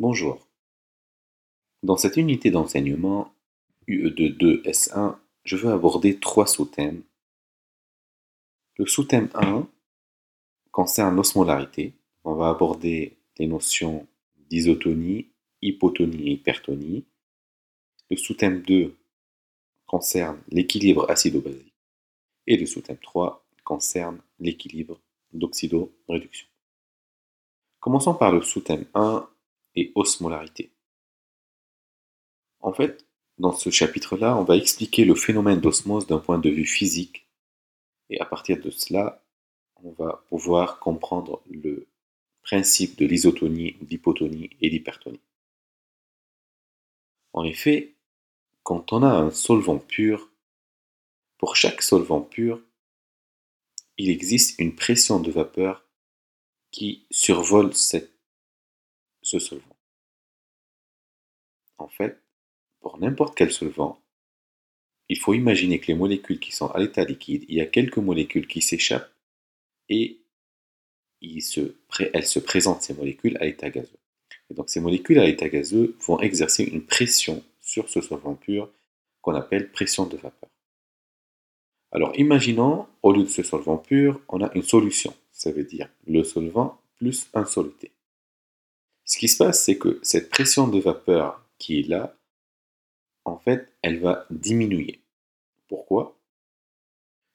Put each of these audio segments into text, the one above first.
Bonjour. Dans cette unité d'enseignement UE22S1, je veux aborder trois sous-thèmes. Le sous-thème 1 concerne l'osmolarité. On va aborder les notions d'isotonie, hypotonie et hypertonie. Le sous-thème 2 concerne l'équilibre acido-basique. Et le sous-thème 3 concerne l'équilibre d'oxydoréduction. Commençons par le sous-thème 1 et osmolarité. En fait, dans ce chapitre-là, on va expliquer le phénomène d'osmose d'un point de vue physique. Et à partir de cela, on va pouvoir comprendre le principe de l'isotonie, l'hypotonie et l'hypertonie. En effet, quand on a un solvant pur, pour chaque solvant pur, il existe une pression de vapeur qui survole cette, ce solvant. En fait, pour n'importe quel solvant, il faut imaginer que les molécules qui sont à l'état liquide, il y a quelques molécules qui s'échappent et elles se présentent, ces molécules, à l'état gazeux. Et donc ces molécules à l'état gazeux vont exercer une pression sur ce solvant pur qu'on appelle pression de vapeur. Alors imaginons, au lieu de ce solvant pur, on a une solution. Ça veut dire le solvant plus un soluté. Ce qui se passe, c'est que cette pression de vapeur qui est là, en fait, elle va diminuer. Pourquoi?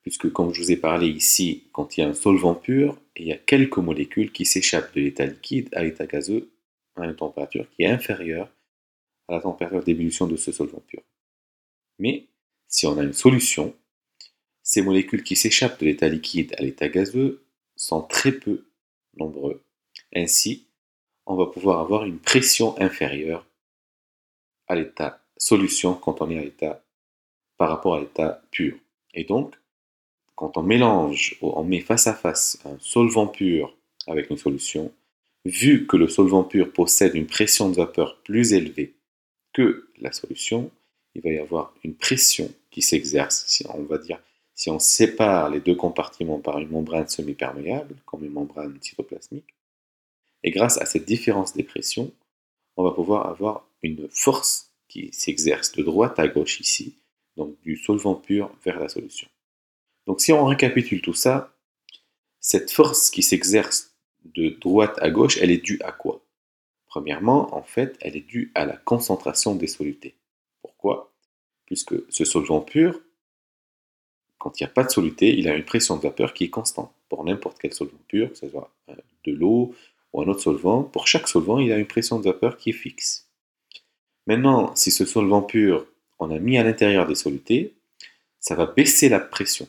Puisque, comme je vous ai parlé ici, quand il y a un solvant pur, il y a quelques molécules qui s'échappent de l'état liquide à l'état gazeux à une température qui est inférieure à la température d'ébullition de ce solvant pur. Mais si on a une solution, ces molécules qui s'échappent de l'état liquide à l'état gazeux sont très peu nombreux. Ainsi, on va pouvoir avoir une pression inférieure à l'état solution quand on est à l'état par rapport à l'état pur. Et donc, quand on mélange ou on met face à face un solvant pur avec une solution, vu que le solvant pur possède une pression de vapeur plus élevée que la solution, il va y avoir une pression qui s'exerce, on va dire, si on sépare les deux compartiments par une membrane semi-perméable, comme une membrane cytoplasmique, et grâce à cette différence des pressions, on va pouvoir avoir une force qui s'exerce de droite à gauche ici, donc du solvant pur vers la solution. Donc si on récapitule tout ça, cette force qui s'exerce de droite à gauche, elle est due à quoi? Premièrement, en fait, elle est due à la concentration des solutés. Pourquoi? Puisque ce solvant pur, quand il n'y a pas de soluté, il a une pression de vapeur qui est constante. Pour n'importe quel solvant pur, que ce soit euh, de l'eau ou un autre solvant, pour chaque solvant, il a une pression de vapeur qui est fixe. Maintenant, si ce solvant pur, on a mis à l'intérieur des solutés, ça va baisser la pression.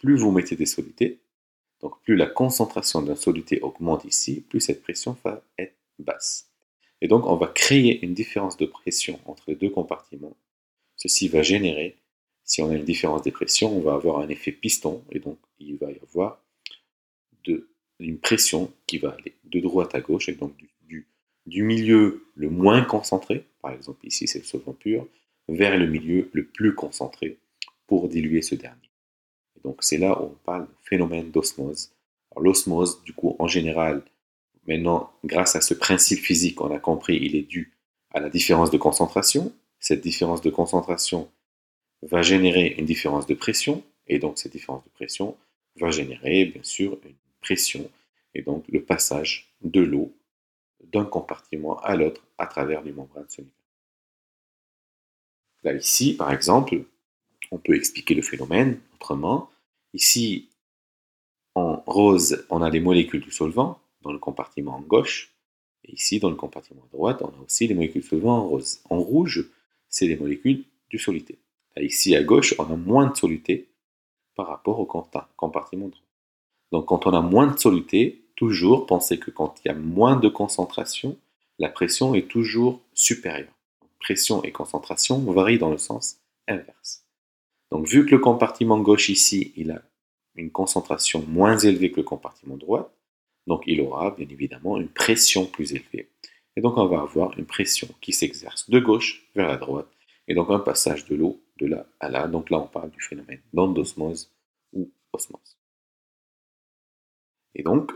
Plus vous mettez des solutés, donc plus la concentration d'un soluté augmente ici, plus cette pression va être basse. Et donc on va créer une différence de pression entre les deux compartiments. Ceci va générer, si on a une différence de pression, on va avoir un effet piston, et donc il va y avoir une pression qui va aller de droite à gauche, et donc du milieu le moins concentré, par exemple ici c'est le solvant pur, vers le milieu le plus concentré pour diluer ce dernier. donc c'est là où on parle phénomène d'osmose. L'osmose, du coup, en général, maintenant, grâce à ce principe physique, on a compris, il est dû à la différence de concentration. Cette différence de concentration va générer une différence de pression, et donc cette différence de pression va générer, bien sûr, une pression, et donc le passage de l'eau d'un compartiment à l'autre à travers les membranes semi Là, ici, par exemple, on peut expliquer le phénomène autrement. Ici, en rose, on a les molécules du solvant dans le compartiment en gauche. Et ici, dans le compartiment à droite, on a aussi les molécules du solvant en rose. En rouge, c'est les molécules du soluté. Là, ici, à gauche, on a moins de soluté par rapport au compartiment droit. Donc, quand on a moins de soluté, toujours penser que quand il y a moins de concentration, la pression est toujours supérieure. Pression et concentration varient dans le sens inverse. Donc vu que le compartiment gauche ici, il a une concentration moins élevée que le compartiment droit, donc il aura bien évidemment une pression plus élevée. Et donc on va avoir une pression qui s'exerce de gauche vers la droite, et donc un passage de l'eau de là à là. Donc là on parle du phénomène d'endosmose ou osmose. Et donc,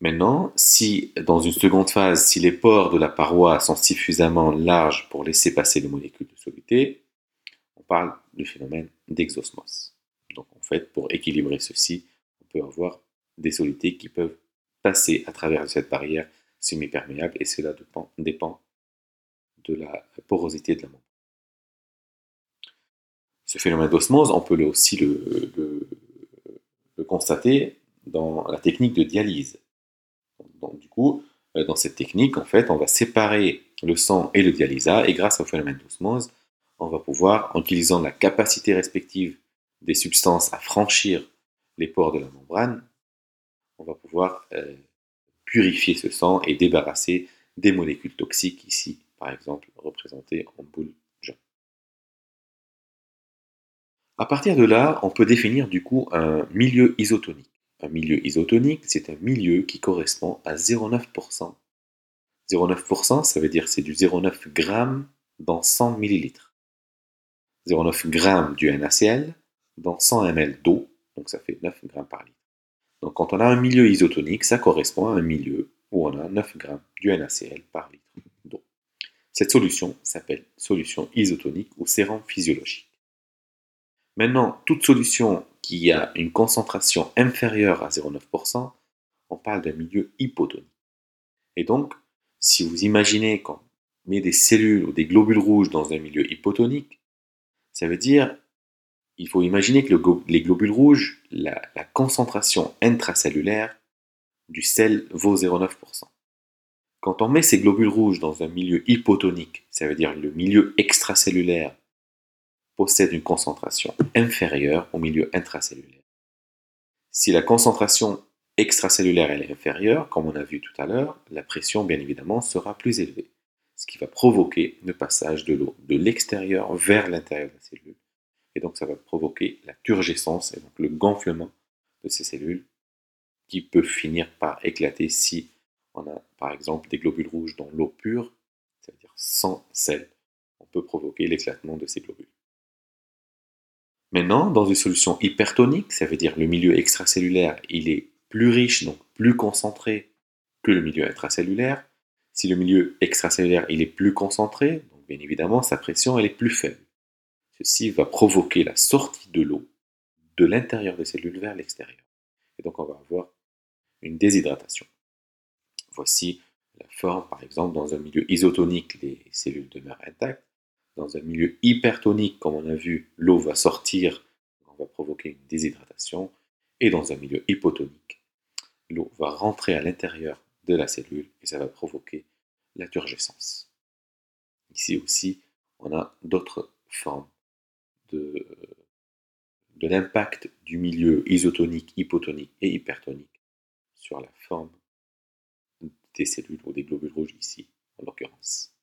Maintenant, si dans une seconde phase, si les pores de la paroi sont suffisamment larges pour laisser passer les molécules de soluté, on parle du phénomène d'exosmose. Donc en fait, pour équilibrer ceci, on peut avoir des solutés qui peuvent passer à travers cette barrière semi-perméable et cela dépend, de la porosité de la membrane. Ce phénomène d'osmose, on peut aussi le, constater dans la technique de dialyse. Du coup, euh, dans cette technique, en fait, on va séparer le sang et le dialysa, et grâce au phénomène d'osmose, on va pouvoir, en utilisant la capacité respective des substances à franchir les pores de la membrane, on va pouvoir euh, purifier ce sang et débarrasser des molécules toxiques, ici par exemple représentées en boule jaune. À partir de là, on peut définir du coup un milieu isotonique. Un milieu isotonique, c'est un milieu qui correspond à 0,9%. 0,9%, ça veut dire c'est du 0,9 g dans 100 ml. 0,9 g du NaCl dans 100 ml d'eau, donc ça fait 9 g par litre. Donc quand on a un milieu isotonique, ça correspond à un milieu où on a 9 g du NaCl par litre d'eau. Cette solution s'appelle solution isotonique ou sérum physiologique. Maintenant, toute solution qui a une concentration inférieure à 0,9%, on parle d'un milieu hypotonique. Et donc, si vous imaginez qu'on met des cellules ou des globules rouges dans un milieu hypotonique, ça veut dire il faut imaginer que les globules rouges, la, concentration intracellulaire du sel vaut 0,9%. Quand on met ces globules rouges dans un milieu hypotonique, ça veut dire le milieu extracellulaire possède une concentration inférieure au milieu intracellulaire. Si la concentration extracellulaire est inférieure, comme on a vu tout à l'heure, la pression bien évidemment sera plus élevée, ce qui va provoquer le passage de l'eau de l'extérieur vers l'intérieur de la cellule et donc ça va provoquer la turgescence, et donc le gonflement de ces cellules, qui peut finir par éclater si on a par exemple des globules rouges dans l'eau pure, c'est-à-dire sans sel, on peut provoquer l'éclatement de ces globules. Maintenant, dans une solution hypertonique, ça veut dire le milieu extracellulaire, il est plus riche, donc plus concentré que le milieu intracellulaire. Si le milieu extracellulaire il est plus concentré, donc bien évidemment sa pression elle est plus faible. Ceci va provoquer la sortie de l'eau de l'intérieur des cellules vers l'extérieur. Et donc on va avoir une déshydratation. Voici la forme, par exemple, dans un milieu isotonique, les cellules demeurent intactes. Dans un milieu hypertonique, comme on a vu, l'eau va sortir, on va provoquer une déshydratation. Et dans un milieu hypotonique, l'eau va rentrer à l'intérieur de la cellule et ça va provoquer la turgescence. Ici aussi, on a d'autres formes de, de l'impact du milieu isotonique, hypotonique et hypertonique sur la forme des cellules ou des globules rouges ici, en l'occurrence.